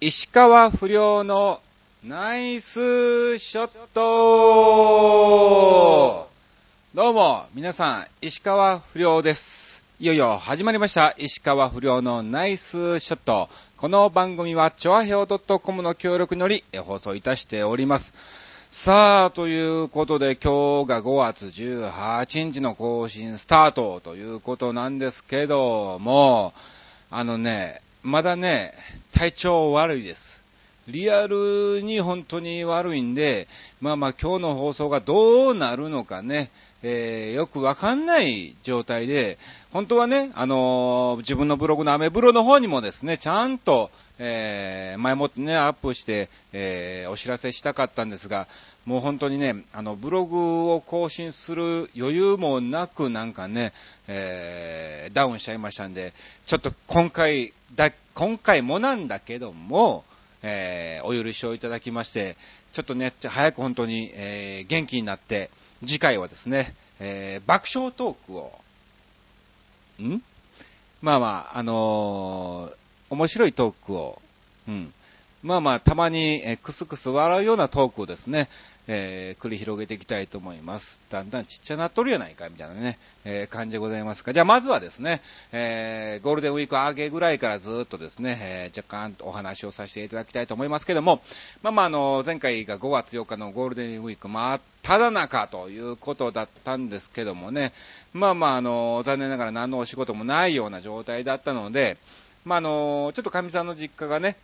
石川不良のナイスショットどうも、皆さん、石川不良です。いよいよ始まりました、石川不良のナイスショット。この番組は、チョアヘオ .com の協力により放送いたしております。さあ、ということで、今日が5月18日の更新スタートということなんですけども、あのね、まだね、体調悪いです。リアルに本当に悪いんで、まあまあ今日の放送がどうなるのかね、えーよくわかんない状態で、本当はね、あのー自分のブログのアメブロの方にもですね、ちゃんと、えー前もってね、アップして、えーお知らせしたかったんですが、もう本当にね、あの、ブログを更新する余裕もなくなんかね、えーダウンしちゃいましたんで、ちょっと今回、だ、今回もなんだけども、えーお許しをいただきまして、ちょっとね、早く本当に、えー元気になって、次回はですね、えー爆笑トークを、ん？まあまあ、あのー面白いトークを、うん。まあまあ、たまに、えークスクス笑うようなトークをですね、えー繰り広げていきたいと思います。だんだんちっちゃなっとるやないか、みたいなね、えー感じでございますか。じゃあまずはですね、えーゴールデンウィーク明けぐらいからずっとですね、えー若干お話をさせていただきたいと思いますけども、まあまあ、あの、前回が5月8日のゴールデンウィーク、まあ、ただ中ということだったんですけどもね、まあまあ、あの、残念ながら何のお仕事もないような状態だったので、まああの、ちょっとかみさんの実家がね、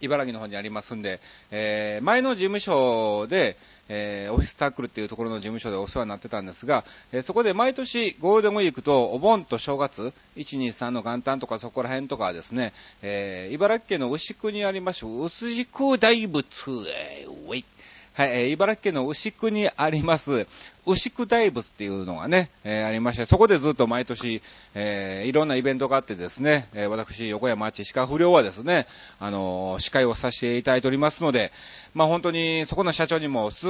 茨城の方にありますんで、えー前の事務所で、えーオフィスタックルっていうところの事務所でお世話になってたんですが、えーそこで毎年ゴールデンウィークとお盆と正月、1、2、3の元旦とかそこら辺とかはですね、えー茨城県の牛久にありましょう、牛久大仏、えーウェイはい、えー茨城県の牛久にあります、牛久大仏っていうのがね、えーありまして、そこでずっと毎年、えーいろんなイベントがあってですね、えー私、横山町鹿不良はですね、あの司会をさせていただいておりますので、まあ本当にそこの社長にもす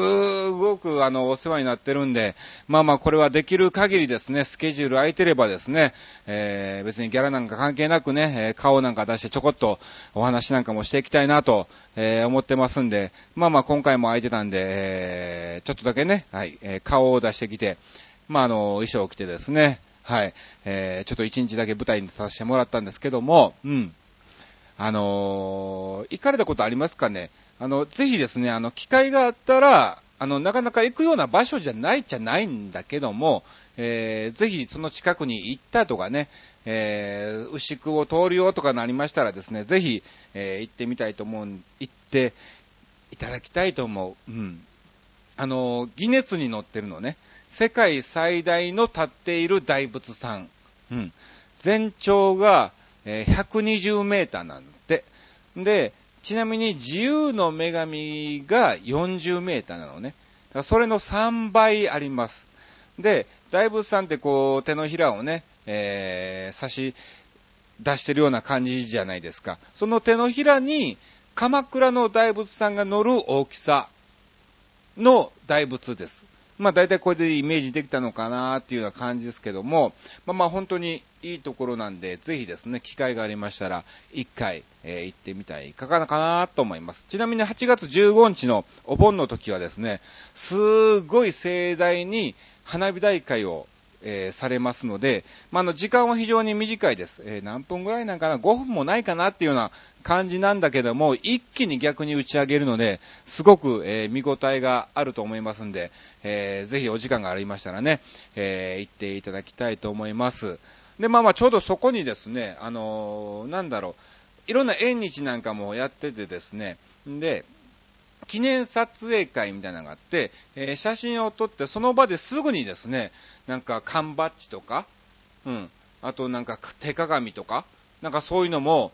ごくあのお世話になってるんで、まあまあこれはできる限りですね、スケジュール空いてればですね、えー別にギャラなんか関係なくね、え顔なんか出してちょこっとお話なんかもしていきたいなと、え思ってますんで、まあまあ今回も空いてたんで、えちょっとだけね、はい、えーを出してきて、まああの、衣装を着てですね、はい、えーちょっと一日だけ舞台に立たせてもらったんですけども、うん。あのー行かれたことありますかね？あの、ぜひですね、あの、機会があったら、あの、なかなか行くような場所じゃないじゃないんだけども、えーぜひその近くに行ったとかね、えー牛久を通るよとかなりましたらですね、ぜひ、えー行ってみたいと思う、行っていただきたいと思う。うん。あの、ギネスに載ってるのね、世界最大の立っている大仏さん。うん。全長が、えー120メーターなんだって。で、ちなみに自由の女神が40メーターなのね。だからそれの3倍あります。で、大仏さんってこう、手のひらをね、えー差し出してるような感じじゃないですか。その手のひらに、鎌倉の大仏さんが乗る大きさの大仏です。まあ大体これでイメージできたのかなっていうような感じですけども、まあまあ本当にいいところなんで、ぜひですね、機会がありましたら、一回、えー行ってみたらいかがかなと思います。ちなみに8月15日のお盆の時はですね、すごい盛大に花火大会をえーされますので、まあ、の時間は非常に短いです、えー何分ぐらいなんかな、5分もないかなっていうような感じなんだけども、一気に逆に打ち上げるので、すごく、えー見応えがあると思いますんで、えーぜひお時間がありましたらね、えー行っていただきたいと思います。で、まあまあ、ちょうどそこにですね、あのーなんだろう、いろんな縁日なんかもやっててですね、で、記念撮影会みたいなのがあって、えー写真を撮ってその場ですぐにですね、なんか缶バッジとか、うん、あとなんか手鏡とか、なんかそういうのも、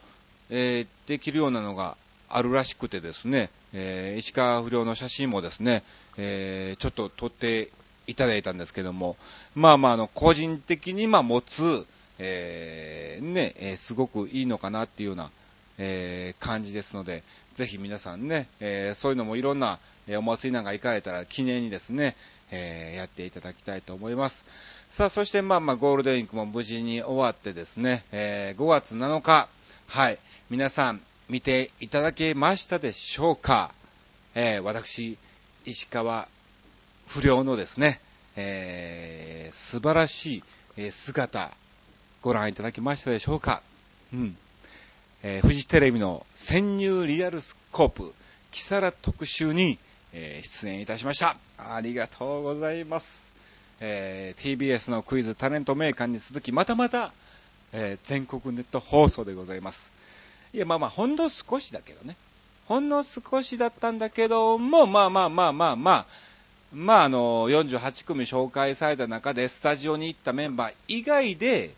えーできるようなのがあるらしくてですね、えー石川不良の写真もですね、えーちょっと撮っていただいたんですけども、まあまあ、あの、個人的にま持つ、えーね、えーすごくいいのかなっていうような、えー感じですので、ぜひ皆さんね、えーそういうのもいろんな、お祭りなんか行かれたら記念にですね、えーやっていただきたいと思います。さあ、そしてまあまあゴールデンウィークも無事に終わってですね、えー5月7日、はい、皆さん、見ていただけましたでしょうか？えー、私、石川不良のですね、えー、素晴らしい、姿、ご覧いただけましたでしょうか？うん。えー、フジテレビの潜入リアルスコープ、キサラ特集に、えー、出演いたしました。ありがとうございます。えー、TBS のクイズタレントメーカーに続き、またまた、え全国ネット放送でございます。いや、まあまあ、ほんの少しだけどね。ほんの少しだったんだけども、まあまあまあまあまあ、まああの、48組紹介された中でスタジオに行ったメンバー以外で、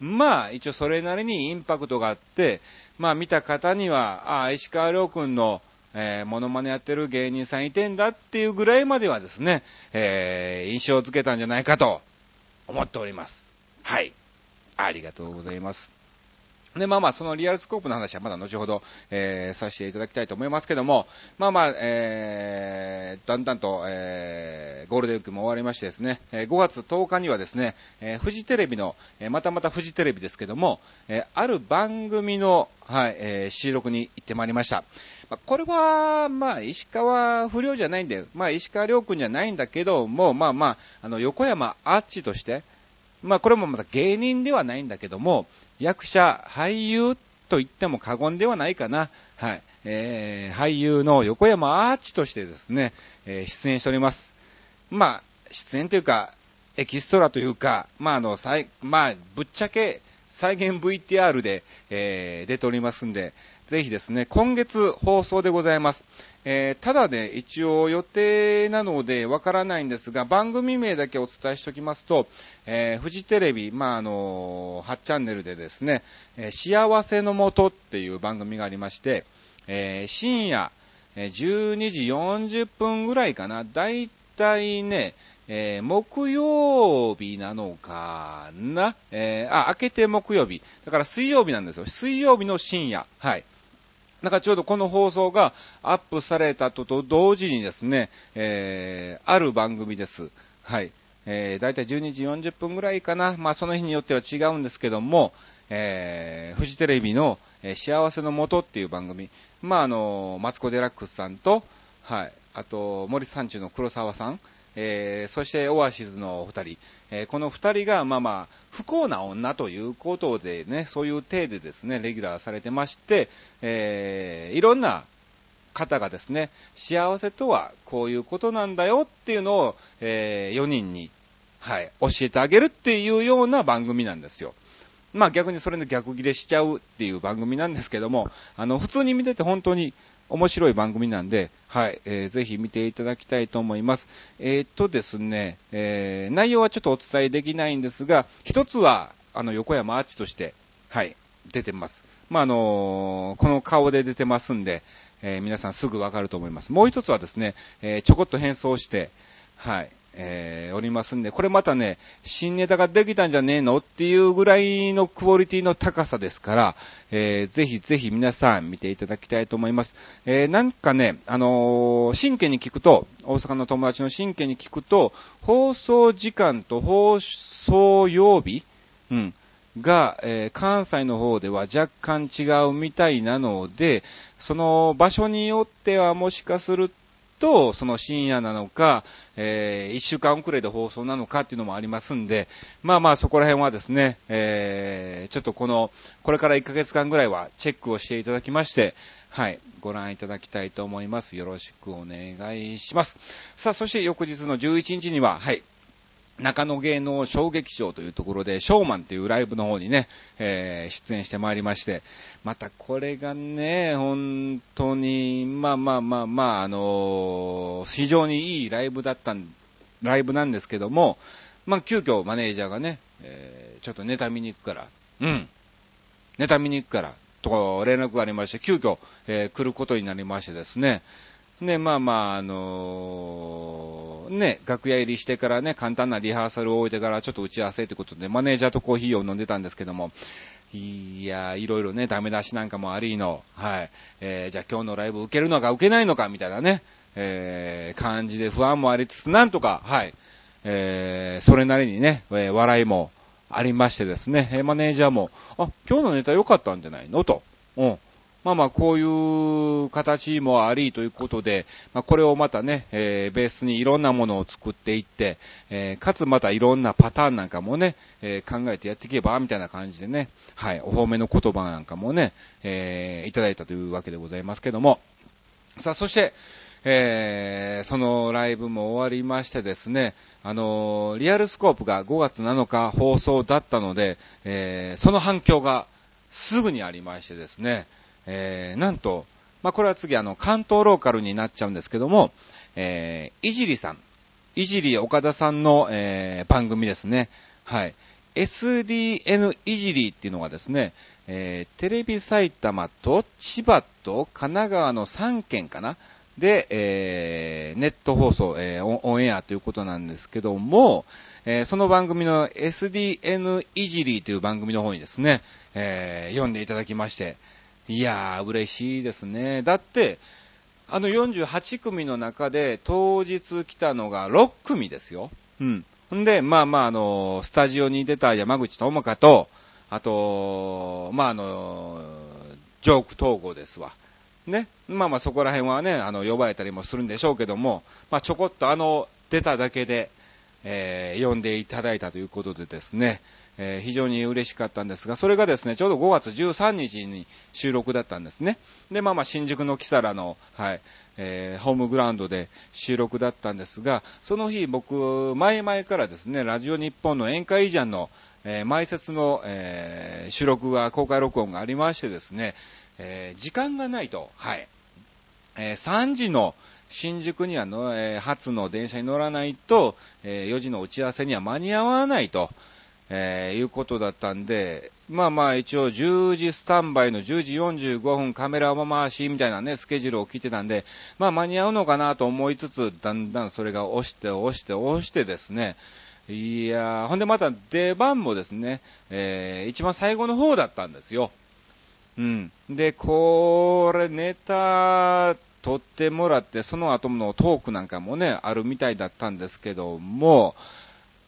まあ一応それなりにインパクトがあって、まあ見た方には、ああ、石川遼君の、えー、モノマネやってる芸人さんいてんだっていうぐらいまではですね、えー、印象をつけたんじゃないかと思っております。はい。ありがとうございます。で、まあまあ、そのリアルスコープの話はまだ後ほど、えー、させていただきたいと思いますけども、まあまあ、えー、だんだんと、えー、ゴールデンウィークも終わりましてですね、え、5月10日にはですね、えー、フジテレビの、え、またまたフジテレビですけども、え、ある番組の、はい、えー、収録に行ってまいりました。ま、これは、まあ、石川不良じゃないんで、まあ、石川良君じゃないんだけども、まあまあ、あの、横山アーチとして、まあ、これもまた芸人ではないんだけども、役者、俳優と言っても過言ではないかな。はい。えー、俳優の横山アーチとしてですね、えー、出演しております。まあ、出演というか、エキストラというか、まあ、あの、まあ、ぶっちゃけ再現 VTR で、えー、出ておりますんで、ぜひですね、今月放送でございます。えー、ただね、一応予定なのでわからないんですが、番組名だけお伝えしておきますと、えー、フジテレビ、まあ、あのー、8チャンネルでですね、え幸せのもとっていう番組がありまして、え深夜、え12時40分ぐらいかな、だいたいね、えー、木曜日なのかな、えー、あ、明けて木曜日。だから水曜日なんですよ。水曜日の深夜。はい。なんかちょうどこの放送がアップされたとと同時にですね、えー、ある番組です。はい。えー、だいたい12時40分ぐらいかな。まあその日によっては違うんですけども、えー、フジテレビの、えー、幸せのもとっていう番組。まああの、マツコデラックスさんと、はい。あと、森三中の黒沢さん。えー、そしてオアシズのお二人、えー、この二人が、まあまあ、不幸な女ということでね、そういう体でですね、レギュラーされてまして、えー、いろんな方がですね、幸せとはこういうことなんだよっていうのを、えー、4人に、はい、教えてあげるっていうような番組なんですよ。まあ逆にそれの逆ギレしちゃうっていう番組なんですけども、あの、普通に見てて本当に面白い番組なんで、はい、えー、ぜひ見ていただきたいと思います。えー、っとですね、えー、内容はちょっとお伝えできないんですが、一つは、あの、横山アーチとして、はい、出てます。まあ、あのー、この顔で出てますんで、えー、皆さんすぐわかると思います。もう一つはですね、えー、ちょこっと変装して、はい、えー、おりますんで、これまたね、新ネタができたんじゃねえのっていうぐらいのクオリティの高さですから、えー、ぜひぜひ皆さん見ていただきたいと思います。えー、なんかね、あのー、真剣に聞くと、大阪の友達の真剣に聞くと、放送時間と放送曜日、うん、が、えー、関西の方では若干違うみたいなので、その場所によってはもしかするとと、その深夜なのか、えー、1週間遅れで放送なのかっていうのもありますんで、まあまあそこら辺はですね、えー、ちょっとこの、これから1ヶ月間ぐらいはチェックをしていただきまして、はい、ご覧いただきたいと思います。よろしくお願いします。さあ、そして翌日の11日には、はい、中野芸能小劇場というところで、ショーマンというライブの方にね、えー、出演してまいりまして、またこれがね、本当に、まあまあまあまあ、あのー、非常にいいライブだったん、ライブなんですけども、まあ急遽マネージャーがね、えー、ちょっとネタ見に行くから、うん、ネタ見に行くから、と連絡がありまして、急遽、えー、来ることになりましてですね、ね、まあまあ、あのー、ね、楽屋入りしてからね、簡単なリハーサルを終えてからちょっと打ち合わせということで、マネージャーとコーヒーを飲んでたんですけども、いや、いろいろね、ダメ出しなんかもありの、はい、えー、じゃあ今日のライブ受けるのか受けないのかみたいなね、えー、感じで不安もありつつ、なんとか、はい、えー、それなりにね、えー、笑いもありましてですね、マネージャーも、あ、今日のネタ良かったんじゃないの？と、うん、まあまあ、こういう形もありということで、まあ、これをまたね、えー、ベースにいろんなものを作っていって、えー、かつまたいろんなパターンなんかもね、えー、考えてやっていけば、みたいな感じでね、はい、お褒めの言葉なんかもね、えー、いただいたというわけでございますけども、さあ、そして、えー、そのライブも終わりましてですね、あのー、リアルスコープが5月7日放送だったので、えー、その反響がすぐにありましてですね、えー、なんと、まあ、これは次あの、関東ローカルになっちゃうんですけども、えー、いじりさん、いじり岡田さんの、えー、番組ですね。はい。SDN いじりっていうのがですね、えー、テレビ埼玉と千葉と神奈川の3県かな？で、えー、ネット放送、えー、オンエアということなんですけども、えー、その番組の SDN いじりという番組の方にですね、えー、読んでいただきまして、いやー、嬉しいですね。だって、あの48組の中で当日来たのが6組ですよ。うん。んで、まあまあ、あの、スタジオに出た山口智香と、あと、まああの、ジョーク統合ですわ。ね。まあまあそこら辺はね、あの、呼ばれたりもするんでしょうけども、まあちょこっとあの、出ただけで、えー、呼んでいただいたということでですね、えー、非常に嬉しかったんですが、それがですね、ちょうど5月13日に収録だったんですね。で、まあまあ、新宿のキサラの、はい、えー、ホームグラウンドで収録だったんですが、その日僕、前々からですね、ラジオ日本の宴会以上の、えー、前説の、えー、収録が、公開録音がありましてですね、えー、時間がないと、はい、えー、3時の新宿にはの、えー、初の電車に乗らないと、えー、4時の打ち合わせには間に合わないと、えー、いうことだったんで、まあまあ一応10時スタンバイの10時45分カメラを回しみたいなね、スケジュールを聞いてたんで、まあ間に合うのかなと思いつつ、だんだんそれが押して押して押してですね、いやー、ほんでまた出番もですね、えー、一番最後の方だったんですよ。うん。で、これネタ撮ってもらって、その後のトークなんかもね、あるみたいだったんですけども、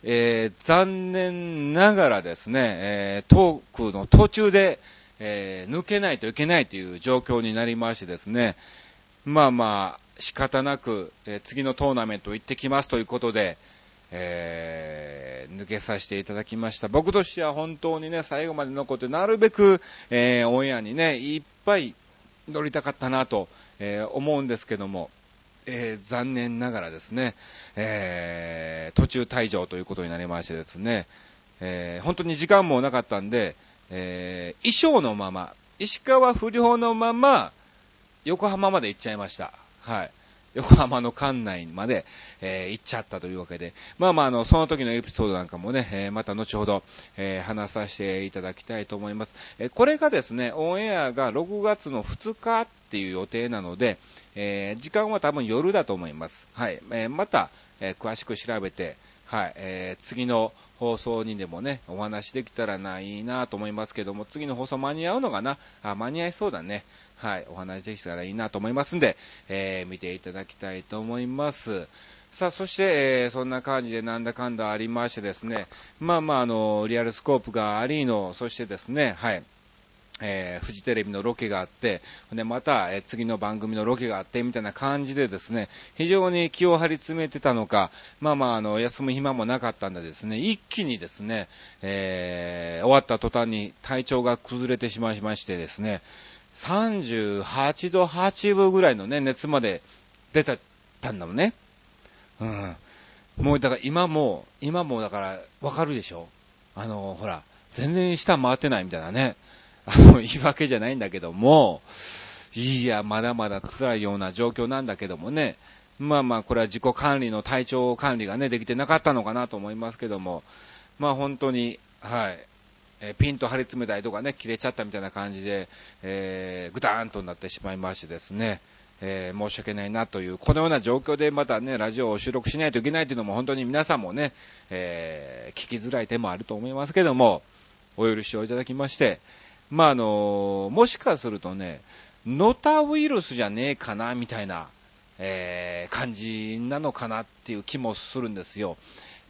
えー、残念ながらですね、えー、トークの途中で、えー、抜けないといけないという状況になりましてですね、まあまあ、仕方なく、え、次のトーナメント行ってきますということで、えー、抜けさせていただきました。僕としては本当にね、最後まで残って、なるべく、えー、オンエアにね、いっぱい乗りたかったなと、えー、思うんですけども、えー、残念ながらですね、えー、途中退場ということになりましてですね、えー、本当に時間もなかったんで、え衣装のまま、石川不良のまま、横浜まで行っちゃいました。はい。横浜の館内まで、えー、行っちゃったというわけで、まあまあ、あの、その時のエピソードなんかもね、えー、また後ほど、えー、話させていただきたいと思います。えこれがですね、オンエアが6月の2日っていう予定なので、え時間は多分夜だと思います。はい。えまた、え詳しく調べて、はい、え次の放送にでもね、お話できたらないいなと思いますけども、次の放送間に合うのかな？あ、間に合いそうだね。はい、お話できたらいいなと思いますんで、えー、見ていただきたいと思います。さあ、そして、えー、そんな感じでなんだかんだありましてですね、まあまあ、あの、リアルスコープがありの、そしてですね、はい、えー、フジテレビのロケがあって、で、また、えー、次の番組のロケがあって、みたいな感じでですね、非常に気を張り詰めてたのか、まあまあ、あの、休む暇もなかったんでですね、一気にですね、えー、終わった途端に体調が崩れてしまいましてですね、38度8分ぐらいのね、熱まで出たたんだもんね。うん。もう、だから今も、今もだから、わかるでしょあの、ほら、全然下回ってないみたいなね。あの、言い訳じゃないんだけども、いや、まだまだ辛いような状況なんだけどもね、まあまあ、これは自己管理の体調管理がね、できてなかったのかなと思いますけども、まあ本当に、はい、え、ピンと張り詰めたりとかね、切れちゃったみたいな感じで、えー、ぐだーんとなってしまいましてですね、えー、申し訳ないなという、このような状況でまたね、ラジオを収録しないといけないというのも本当に皆さんもね、えー、聞きづらい点もあると思いますけども、お許しをいただきまして、まあ、あの、もしかするとね、ノタウイルスじゃねえかな、みたいな、えー、感じなのかなっていう気もするんですよ。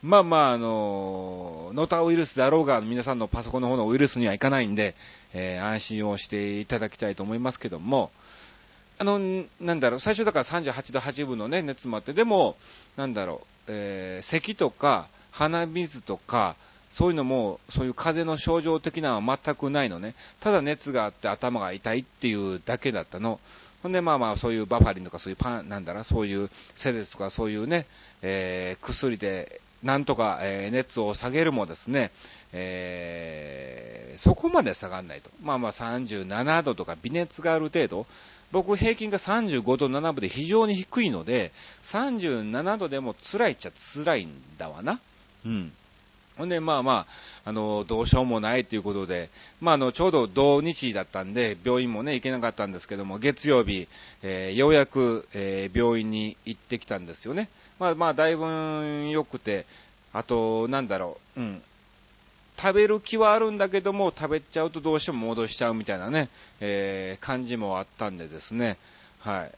まあまあ、あの、ノタウイルスであろうが、皆さんのパソコンの方のウイルスにはいかないんで、えー、安心をしていただきたいと思いますけども、あの、なんだろう、最初だから38度8分のね、熱もあって、でも、なんだろう、えー、咳とか、鼻水とか、そういうのも、そういう風邪の症状的なのは全くないのね。ただ熱があって頭が痛いっていうだけだったの。ほんで、まあまあ、そういうバファリンとか、そういうパン、なんだろ、そういうセレスとか、そういうね、えー、薬で、なんとか、えー、熱を下げるもですね、えー、そこまで下がらないと。まあまあ37度とか微熱がある程度。僕平均が35度7分で非常に低いので、37度でも辛いっちゃ辛いんだわな。うん。ほんで、まあまあ、あの、どうしようもないということで、まあ、あの、ちょうど同日だったんで、病院もね、行けなかったんですけども、月曜日、えー、ようやく、えー、病院に行ってきたんですよね。まあまあ、だいぶ良くて、あと、なんだろう、うん。食べる気はあるんだけども、食べちゃうとどうしても戻しちゃうみたいなね、えー、感じもあったんでですね、はい。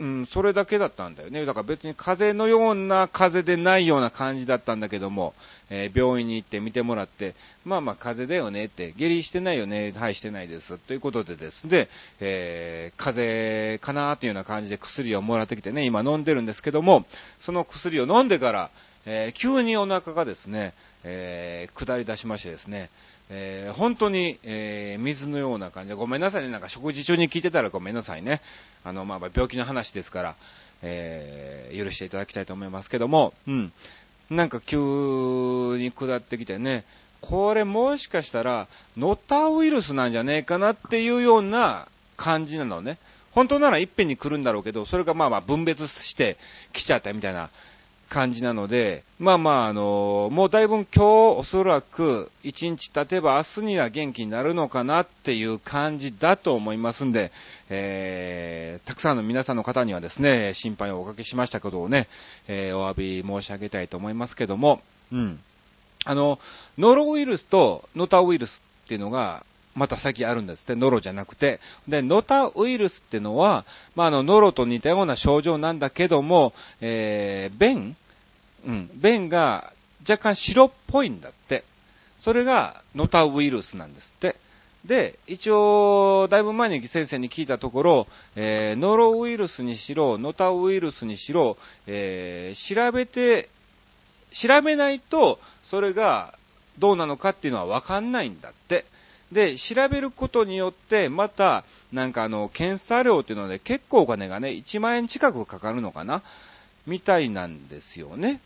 うん、それだけだったんだよね。だから別に風邪のような風邪でないような感じだったんだけども、えー、病院に行って見てもらって、まあまあ風邪だよねって、下痢してないよね、はいしてないです。ということでですね、えー、風邪かなっていうような感じで薬をもらってきてね、今飲んでるんですけども、その薬を飲んでから、えー、急にお腹がですね、えー、下り出しましてですね、えー、本当に、えー、水のような感じで、ごめんなさいね、なんか食事中に聞いてたらごめんなさいね。あの、まあ、病気の話ですから、えー、許していただきたいと思いますけども、うん。なんか急に下ってきてね、これもしかしたら、ノタウイルスなんじゃねえかなっていうような感じなのね。本当ならいっぺんに来るんだろうけど、それがまあまあ分別して来ちゃったみたいな感じなので、まあまあ、あの、もうだいぶ今日おそらく1日経てば明日には元気になるのかなっていう感じだと思いますんで、えー、たくさんの皆さんの方にはですね、心配をおかけしましたことをね、えー、お詫び申し上げたいと思いますけども、うん。あの、ノロウイルスとノタウイルスっていうのが、また先あるんですって、ノロじゃなくて。で、ノタウイルスっていうのは、まあ、あの、ノロと似たような症状なんだけども、えー、便うん、便が若干白っぽいんだって。それがノタウイルスなんですって。で、一応、だいぶ前に先生に聞いたところ、えー、ノロウイルスにしろ、ノタウイルスにしろ、えー、調べて、調べないと、それがどうなのかっていうのはわかんないんだって。で、調べることによって、また、なんかあの、検査料っていうので結構お金がね、1万円近くかかるのかなみたいなんですよね。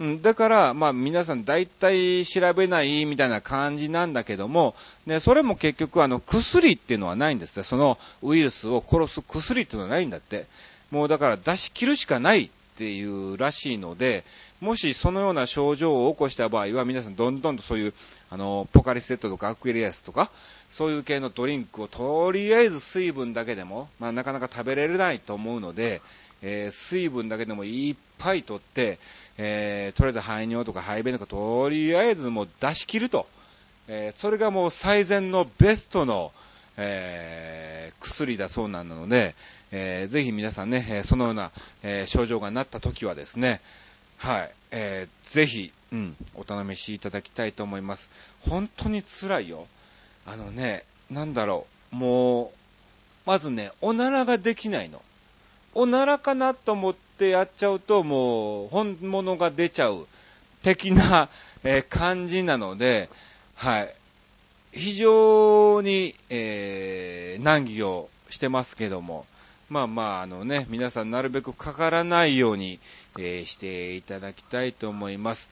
うん、だから、まあ皆さん大体調べないみたいな感じなんだけども、ね、それも結局あの薬っていうのはないんですね。そのウイルスを殺す薬っていうのはないんだって。もうだから出し切るしかないっていうらしいので、もしそのような症状を起こした場合は皆さんどんどんとそういう、あの、ポカリスエットとかアクエリアスとか、そういう系のドリンクをとりあえず水分だけでも、まあなかなか食べられないと思うので、えー、水分だけでもいっぱい取って、えー、とりあえず排尿とか排便とか、とりあえずもう出し切ると。えー、それがもう最善のベストの、えー、薬だそうなので、えー、ぜひ皆さんね、えそのような、え、症状がなった時はですね、はい、えー、ぜひ、うん、お試しいただきたいと思います。本当に辛いよ。あのね、なんだろう、もう、まずね、おならができないの。おならかなと思ってやっちゃうと、もう本物が出ちゃう的な、え感じなので、はい。非常に、えー、難儀をしてますけども、まあまあ、あのね、皆さんなるべくかからないように、えー、していただきたいと思います。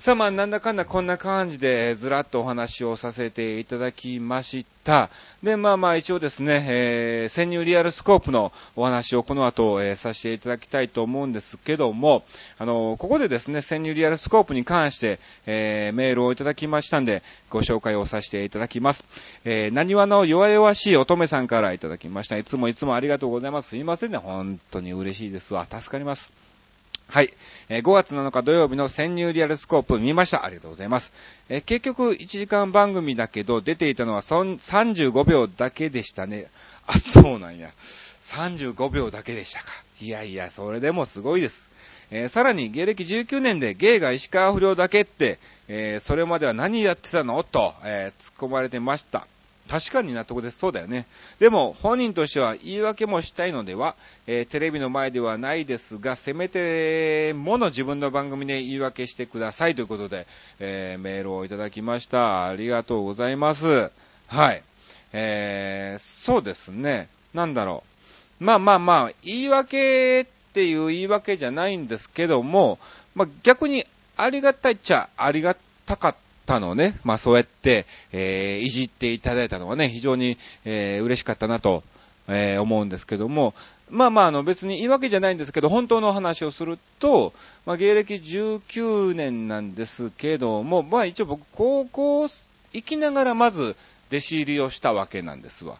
さあまあなんだかんだこんな感じでずらっとお話をさせていただきました。で、まあまあ一応ですね、えー、潜入リアルスコープのお話をこの後、えー、させていただきたいと思うんですけども、あの、ここでですね、潜入リアルスコープに関して、えー、メールをいただきましたんで、ご紹介をさせていただきます。えー、何話の弱々しい乙女さんからいただきました。いつもいつもありがとうございます。すいませんね、本当に嬉しいですわ。助かります。はい。えー、5月7日土曜日の潜入リアルスコープ見ました。ありがとうございます。えー、結局1時間番組だけど出ていたのは35秒だけでしたね。あ、そうなんや。35秒だけでしたか。いやいや、それでもすごいです。えー、さらに芸歴19年で芸が石川不良だけって、えー、それまでは何やってたの？と、えー、突っ込まれてました。確かに納得です。そうだよね。でも、本人としては言い訳もしたいのでは、えー、テレビの前ではないですが、せめてもの自分の番組で言い訳してくださいということで、えー、メールをいただきました。ありがとうございます。はい。えー、そうですね。なんだろう。まあまあまあ、言い訳っていう言い訳じゃないんですけども、まあ逆にありがたいっちゃありがたかったのね。まあそうやって、えー、いじっていただいたのはね、非常に、えー、嬉しかったなと、えー、思うんですけども、まあまあ、あの別に言い訳じゃないんですけど、本当の話をすると、まあ、芸歴19年なんですけども、まあ一応僕、高校行きながらまず弟子入りをしたわけなんですわ。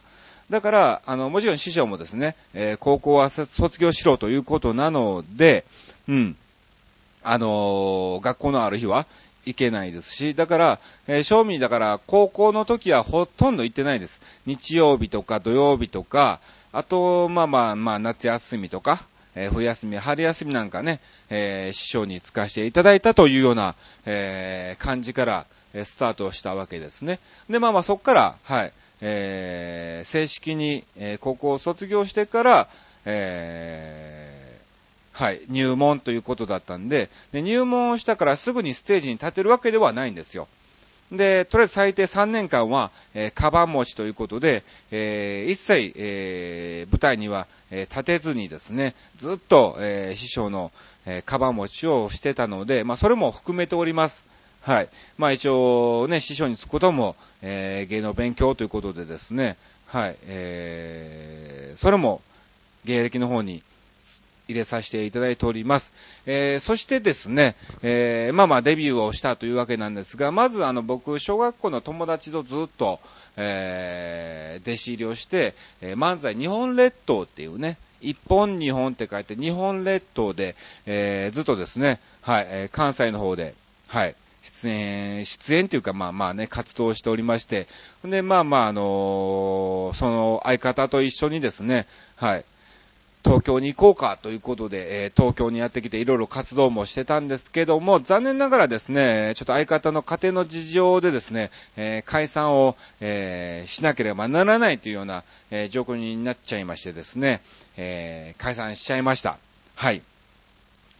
だから、あの、もちろん師匠もですね、えー、高校は卒業しろということなので、うん、あのー、学校のある日は行けないですし、だから、えー、正味だから高校の時はほとんど行ってないです。日曜日とか土曜日とか、あと、まあまあまあ、夏休みとか、えー、冬休み、春休みなんかね、えー、師匠に使わせていただいたというような、えー、感じから、えスタートしたわけですね。で、まあまあそこから、はい、えー、正式に、え、高校を卒業してから、え、はい、入門ということだったんでで、入門をしたからすぐにステージに立てるわけではないんですよ。で、とりあえず最低3年間は、えー、カバン持ちということで、えー、一切、えー、舞台には、え立てずにですね、ずっと、え師匠の、えカバン持ちをしてたので、まあ、それも含めております。はい。まあ一応ね、師匠につくことも、えー、芸能勉強ということでですね、はい、えー、それも芸歴の方に入れさせていただいております。えー、そしてですね、えー、まあまあデビューをしたというわけなんですが、まずあの僕、小学校の友達とずっと、えー、弟子入りをして、えー、漫才日本列島っていうね、一本日本って書いて日本列島で、えー、ずっとですね、はい、えー、関西の方で、はい、出演、出演というか、まあまあね、活動しておりまして、で、まあまあ、あのー、その相方と一緒にですね、はい、東京に行こうかということで、えー、東京にやってきていろいろ活動もしてたんですけども、残念ながらですね、ちょっと相方の家庭の事情でですね、えー、解散を、えー、しなければならないというような、え状況になっちゃいましてですね、え解散しちゃいました。はい。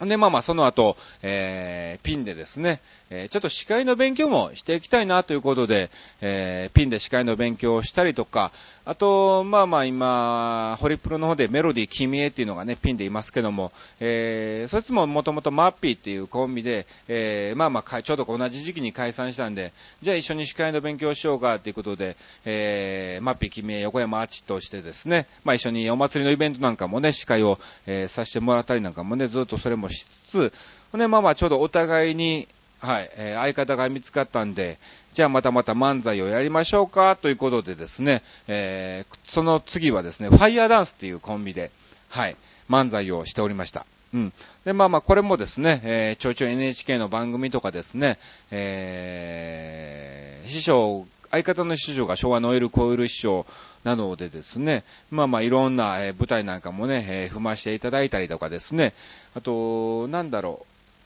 で、まあまあ、その後、えー、ピンでですね、えー、ちょっと司会の勉強もしていきたいなということで、えー、ピンで司会の勉強をしたりとか、あと、まあまあ今、ホリプロの方でメロディー君へっていうのがね、ピンでいますけども、えー、そいつももともとマッピーっていうコンビで、えー、まあまあ、ちょうど同じ時期に解散したんで、じゃあ一緒に司会の勉強しようかっていうことで、えー、マッピー君へ横山アーチとしてですね、まあ一緒にお祭りのイベントなんかもね、司会を、えー、させてもらったりなんかもね、ずっとそれもしつつ、ね、まあまあちょうどお互いに、はい、えー、相方が見つかったんで、じゃあまたまた漫才をやりましょうかということでですね、えー、その次はですね、ファイヤーダンスっていうコンビで、はい、漫才をしておりました。うん。で、まあまあ、これもですね、えー、ちょいちょい NHK の番組とかですね、えー、師匠、相方の師匠が昭和のオイルコイル師匠なのでですね、まあまあいろんな、えー、舞台なんかもね、えー、踏ましていただいたりとかですね、あと、なんだろ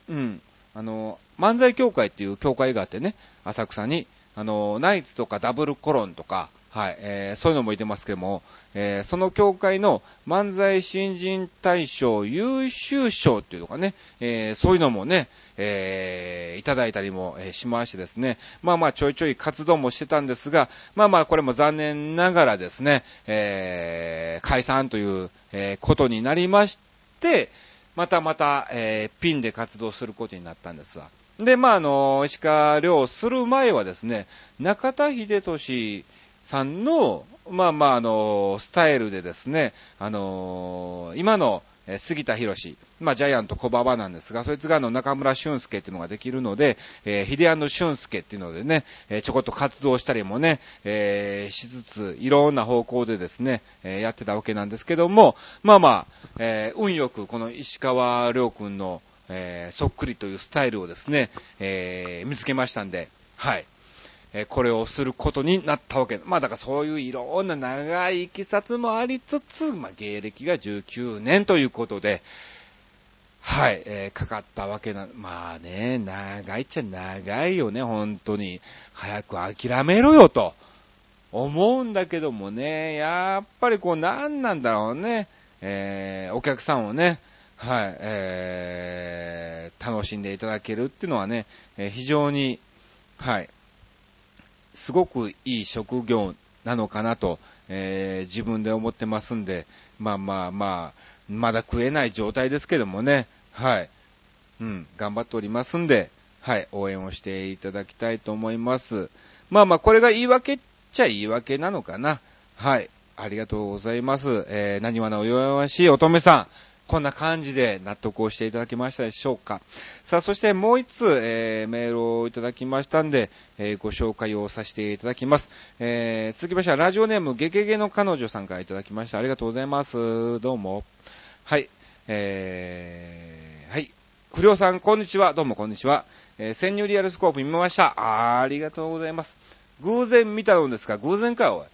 う、うん、あの、漫才協会っていう協会があってね、浅草に、あの、ナイツとかダブルコロンとか、はい、えー、そういうのもいてますけども、えー、その協会の漫才新人大賞優秀賞っていうのかね、えー、そういうのもね、えー、いただいたりも、しましてですね、まあまあちょいちょい活動もしてたんですが、まあまあこれも残念ながらですね、えー解散という、えことになりまして、またまた、えピンで活動することになったんですわ。で、まあ、あの、石川遼する前はですね、中田秀俊さんの、まあまあ、あの、スタイルでですね、あの、今の、え杉田博士、まあ、ジャイアント小馬場なんですが、そいつがあの中村俊介っていうのができるので、えー、秀安俊介っていうのでね、えー、ちょこっと活動したりもね、えー、しつつ、いろんな方向でですね、えー、やってたわけなんですけども、まあまあ、え、運よくこの石川良君の、えー、そっくりというスタイルをですね、えー、見つけましたんで、はい。えこれをすることになったわけ。まあだからそういういろんな長いいきさつもありつつ、まあ芸歴が19年ということで、はい、えーかかったわけな、まあね、長いっちゃ長いよね、本当に。早く諦めろよと、思うんだけどもね、やっぱりこう、なんなんだろうね、えーお客さんをね、はい、えー楽しんでいただけるっていうのはね、えー非常に、はい、すごくいい職業なのかなと、えー自分で思ってますんで、まあまあまあ、まだ食えない状態ですけどもね、はい、うん、頑張っておりますんで、はい、応援をしていただきたいと思います。まあまあ、これが言い訳っちゃ言い訳なのかな。はい、ありがとうございます。えー、何話のお弱々しい乙女さん。こんな感じで納得をしていただけましたでしょうか。さあ、そしてもう一通、えー、メールをいただきましたんで、えーご紹介をさせていただきます。えー、続きましては、ラジオネーム、ゲゲゲの彼女さんからいただきました。ありがとうございます。どうも。はい。えー、はい。不良さん、こんにちは。どうも、こんにちは。えー、潜入リアルスコープ見ました。あありがとうございます。偶然見たのですが、偶然か、おい。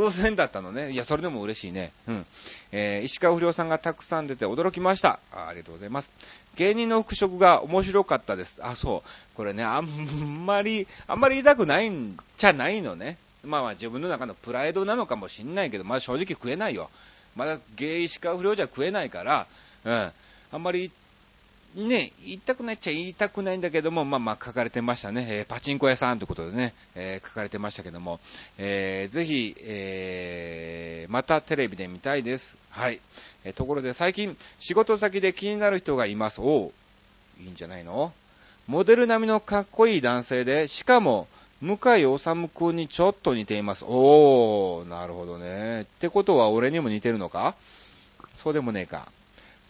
偶然だったのね。いや、それでも嬉しいね。うん。えー石川不良さんがたくさん出て驚きました。あありがとうございます。芸人の復職が面白かったです。あ、そう。これね、あんまり、あんまり言いたくないんじゃないのね。まあまあ自分の中のプライドなのかもしんないけど、まあ正直食えないよ。まだ芸石川不良じゃ食えないから、うん。あんまり、ね、言いたくないっちゃ言いたくないんだけども、まあまあ書かれてましたね。えーパチンコ屋さんということでね、えー書かれてましたけども、えーぜひ、えーまたテレビで見たいです。はい。えーところで最近、仕事先で気になる人がいます。おういいんじゃないの？モデル並みのかっこいい男性で、しかも、向井治君にちょっと似ています。おー、なるほどね。ってことは俺にも似てるのか？そうでもねえか。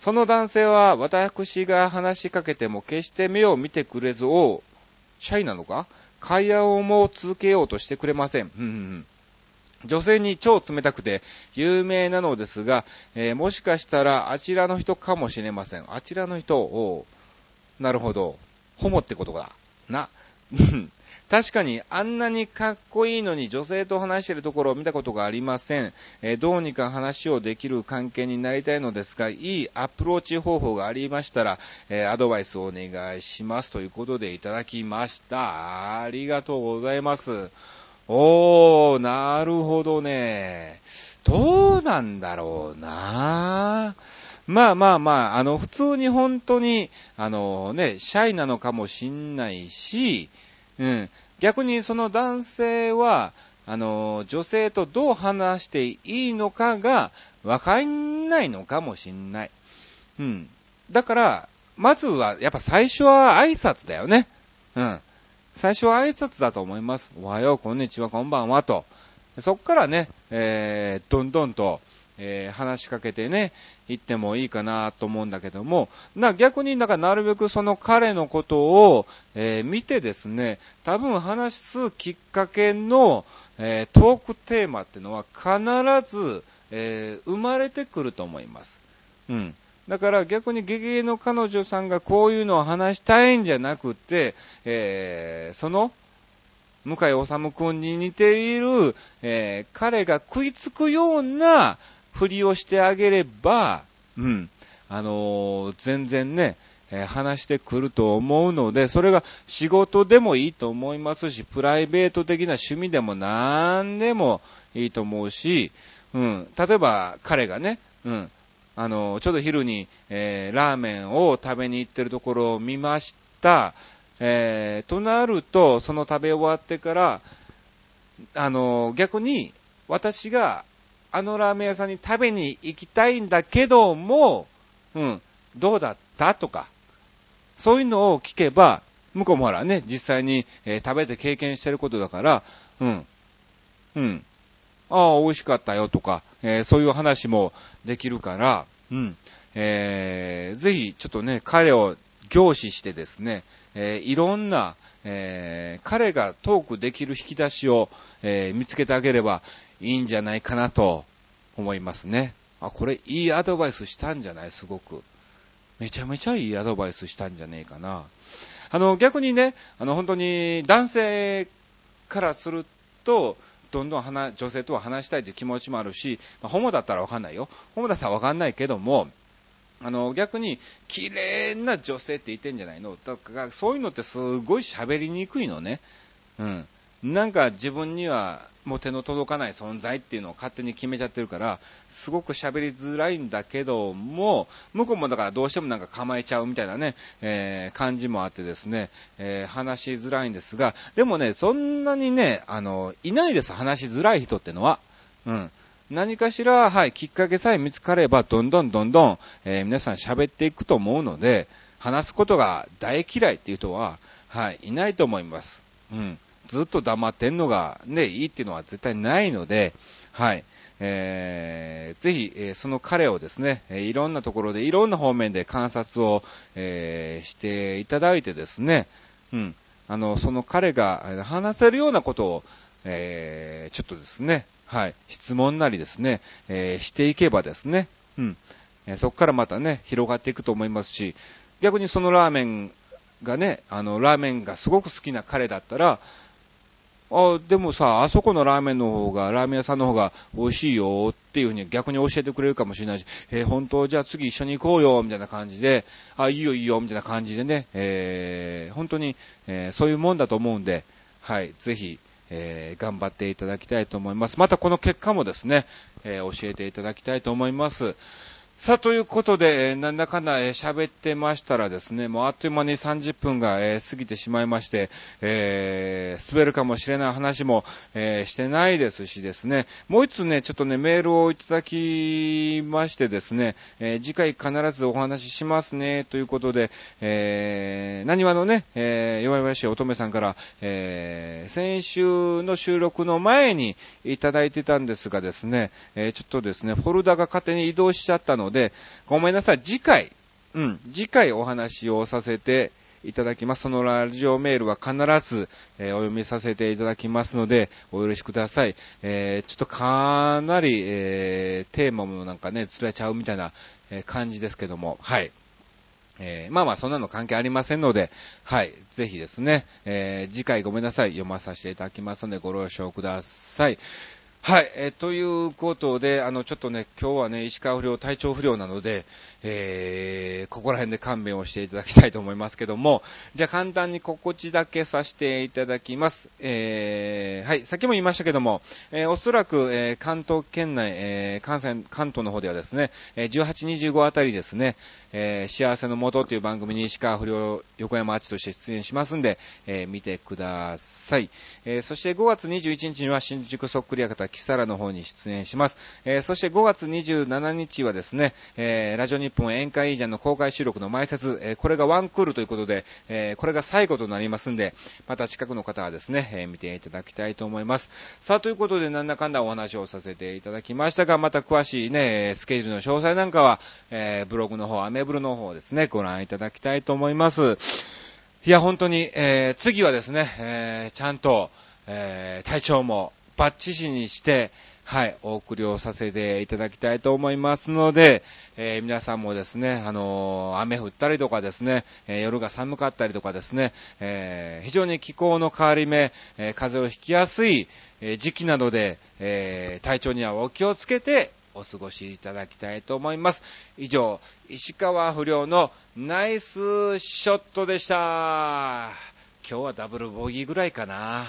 その男性は私が話しかけても決して目を見てくれず、おシャイなのか？会話をも続けようとしてくれません。女性に超冷たくて有名なのですが、えーもしかしたらあちらの人かもしれません。あちらの人、おなるほど。ホモってことだ。な。確かにあんなにかっこいいのに女性と話しているところを見たことがありません。えーどうにか話をできる関係になりたいのですが、いいアプローチ方法がありましたら、えーアドバイスをお願いしますということでいただきました。ありがとうございます。おー、なるほどね。どうなんだろうな。まあまあまあ、あの、普通に本当に、あのね、シャイなのかもしんないし、うん。逆にその男性は、あの、女性とどう話していいのかがわかんないのかもしんない。うん。だから、まずは、やっぱ最初は挨拶だよね。うん。最初は挨拶だと思います。おはよう、こんにちは、こんばんは、と。そっからね、えー、どんどんと、えー話しかけてね、行ってもいいかなと思うんだけども、な逆になんかなるべくその彼のことを、えー見てですね、多分話すきっかけの、えートークテーマっていうのは必ず、えー生まれてくると思います。うん。だから逆にゲゲゲの彼女さんがこういうのを話したいんじゃなくて、えーその、向井治君に似ている、えー彼が食いつくようなふりをしてあげれば、うん、あのー全然ね、えー話してくると思うので、それが仕事でもいいと思いますし、プライベート的な趣味でも何でもいいと思うし、うん、例えば彼がね、うん、あの、ちょうど昼に、えーラーメンを食べに行ってるところを見ました。えーとなると、その食べ終わってから、あの、逆に、私が、あのラーメン屋さんに食べに行きたいんだけども、うん、どうだったとか、そういうのを聞けば、向こうもほらね、実際に、えー食べて経験してることだから、うん、うん、ああ、美味しかったよとか、えーそういう話もできるから、うん、えーぜひ、ちょっとね、彼を凝視してですね、えーいろんな、えー彼がトークできる引き出しを、えー見つけてあげればいいんじゃないかなと思いますね。あ、これいいアドバイスしたんじゃない？すごく。めちゃめちゃいいアドバイスしたんじゃねえかな。あの、逆にね、あの、本当に男性からすると、どんどん話女性とは話したいという気持ちもあるし、まあ、ホモだったらわかんないよ。ホモだったらわかんないけども、あの、逆に、綺麗な女性っていてんじゃないの？だから、そういうのってすごい喋りにくいのね。うん。なんか自分にはもう手の届かない存在っていうのを勝手に決めちゃってるから、すごく喋りづらいんだけども、向こうもだからどうしてもなんか構えちゃうみたいなね、えー、感じもあってですね、えー、話しづらいんですが、でもね、そんなにね、あの、いないです、話しづらい人ってのは。うん。何かしら、はい、きっかけさえ見つかれば、どんどんどんどん、えー、皆さん喋っていくと思うので、話すことが大嫌いっていう人は、はい、いないと思います。うん。ずっと黙ってんのがね、いいっていうのは絶対ないので、はい。えー、ぜひ、えー、その彼をですね、えー、いろんなところで、いろんな方面で観察を、えー、していただいてですね、うん、あの、その彼が話せるようなことを、えー、ちょっとですね、はい、質問なりですね、えー、していけばですね、うん、えー、そこからまたね、広がっていくと思いますし、逆にそのラーメンがね、あの、ラーメンがすごく好きな彼だったら、あ、でもさ、あそこのラーメンの方が、ラーメン屋さんの方が美味しいよっていうふうに逆に教えてくれるかもしれないし、えー、本当じゃあ次一緒に行こうよ、みたいな感じで、あ、いいよいいよ、みたいな感じでね、えー、本当に、えー、そういうもんだと思うんで、はい、ぜひ、えー、頑張っていただきたいと思います。またこの結果もですね、えー、教えていただきたいと思います。さあ、ということで、なんだかんだ喋、ってましたらですね、もうあっという間に30分が、過ぎてしまいまして、えー、滑るかもしれない話も、えー、してないですしですね、もう一つね、ちょっとね、メールをいただきましてですね、えー、次回必ずお話ししますね、ということで、えー、何話のね、えー、弱々しい乙女さんから、えー、先週の収録の前にいただいてたんですがですね、えー、ちょっとですね、フォルダが勝手に移動しちゃったので、でごめんなさい、次回、うん、次回お話をさせていただきます。そのラジオメールは必ず、えー、お読みさせていただきますので、お許しください。えー、ちょっとかなり、えー、テーマもなんかね、ずれちゃうみたいな、え感じですけども、はい。えー、まあまあそんなの関係ありませんので、はい、ぜひですね、えー、次回ごめんなさい、読まさせていただきますのでご了承ください。はい、え、ということで、あの、ちょっとね、今日はね、石川不良、体調不良なので、えー、ここら辺で勘弁をしていただきたいと思いますけども、じゃあ簡単に告知だけさせていただきます。えー、はい、先も言いましたけども、えー、おそらく、えー、関東圏内、えー、関西、関東の方ではですね、えー、18、25あたりですね、えー、幸せの元とという番組に石川不良、横山あちとして出演しますんで、えー、見てください。えー、そして5月21日には新宿そっくり館キサラの方に出演します。えー、そして5月27日はですね、えー、ラジオ日本宴会ジャンの公開収録の前説、え、これがワンクールということで、え、これが最後となりますんで、また近くの方はですね、え、見ていただきたいと思います。さあ、ということで、なんだかんだお話をさせていただきましたが、また詳しいね、スケジュールの詳細なんかは、え、ブログの方、アメブロの方ですね、ご覧いただきたいと思います。いや、本当に、え、次はですね、え、ちゃんと、えー、体調もバッチシにして、はい、お送りをさせていただきたいと思いますので、えー、皆さんもですね、あのー、雨降ったりとかですね、えー、夜が寒かったりとかですね、え非常に気候の変わり目、え風邪をひきやすい、え時期などで、え体調にはお気をつけてお過ごしいただきたいと思います。以上、石川不良のナイスショットでした。今日はダブルボギーぐらいかな。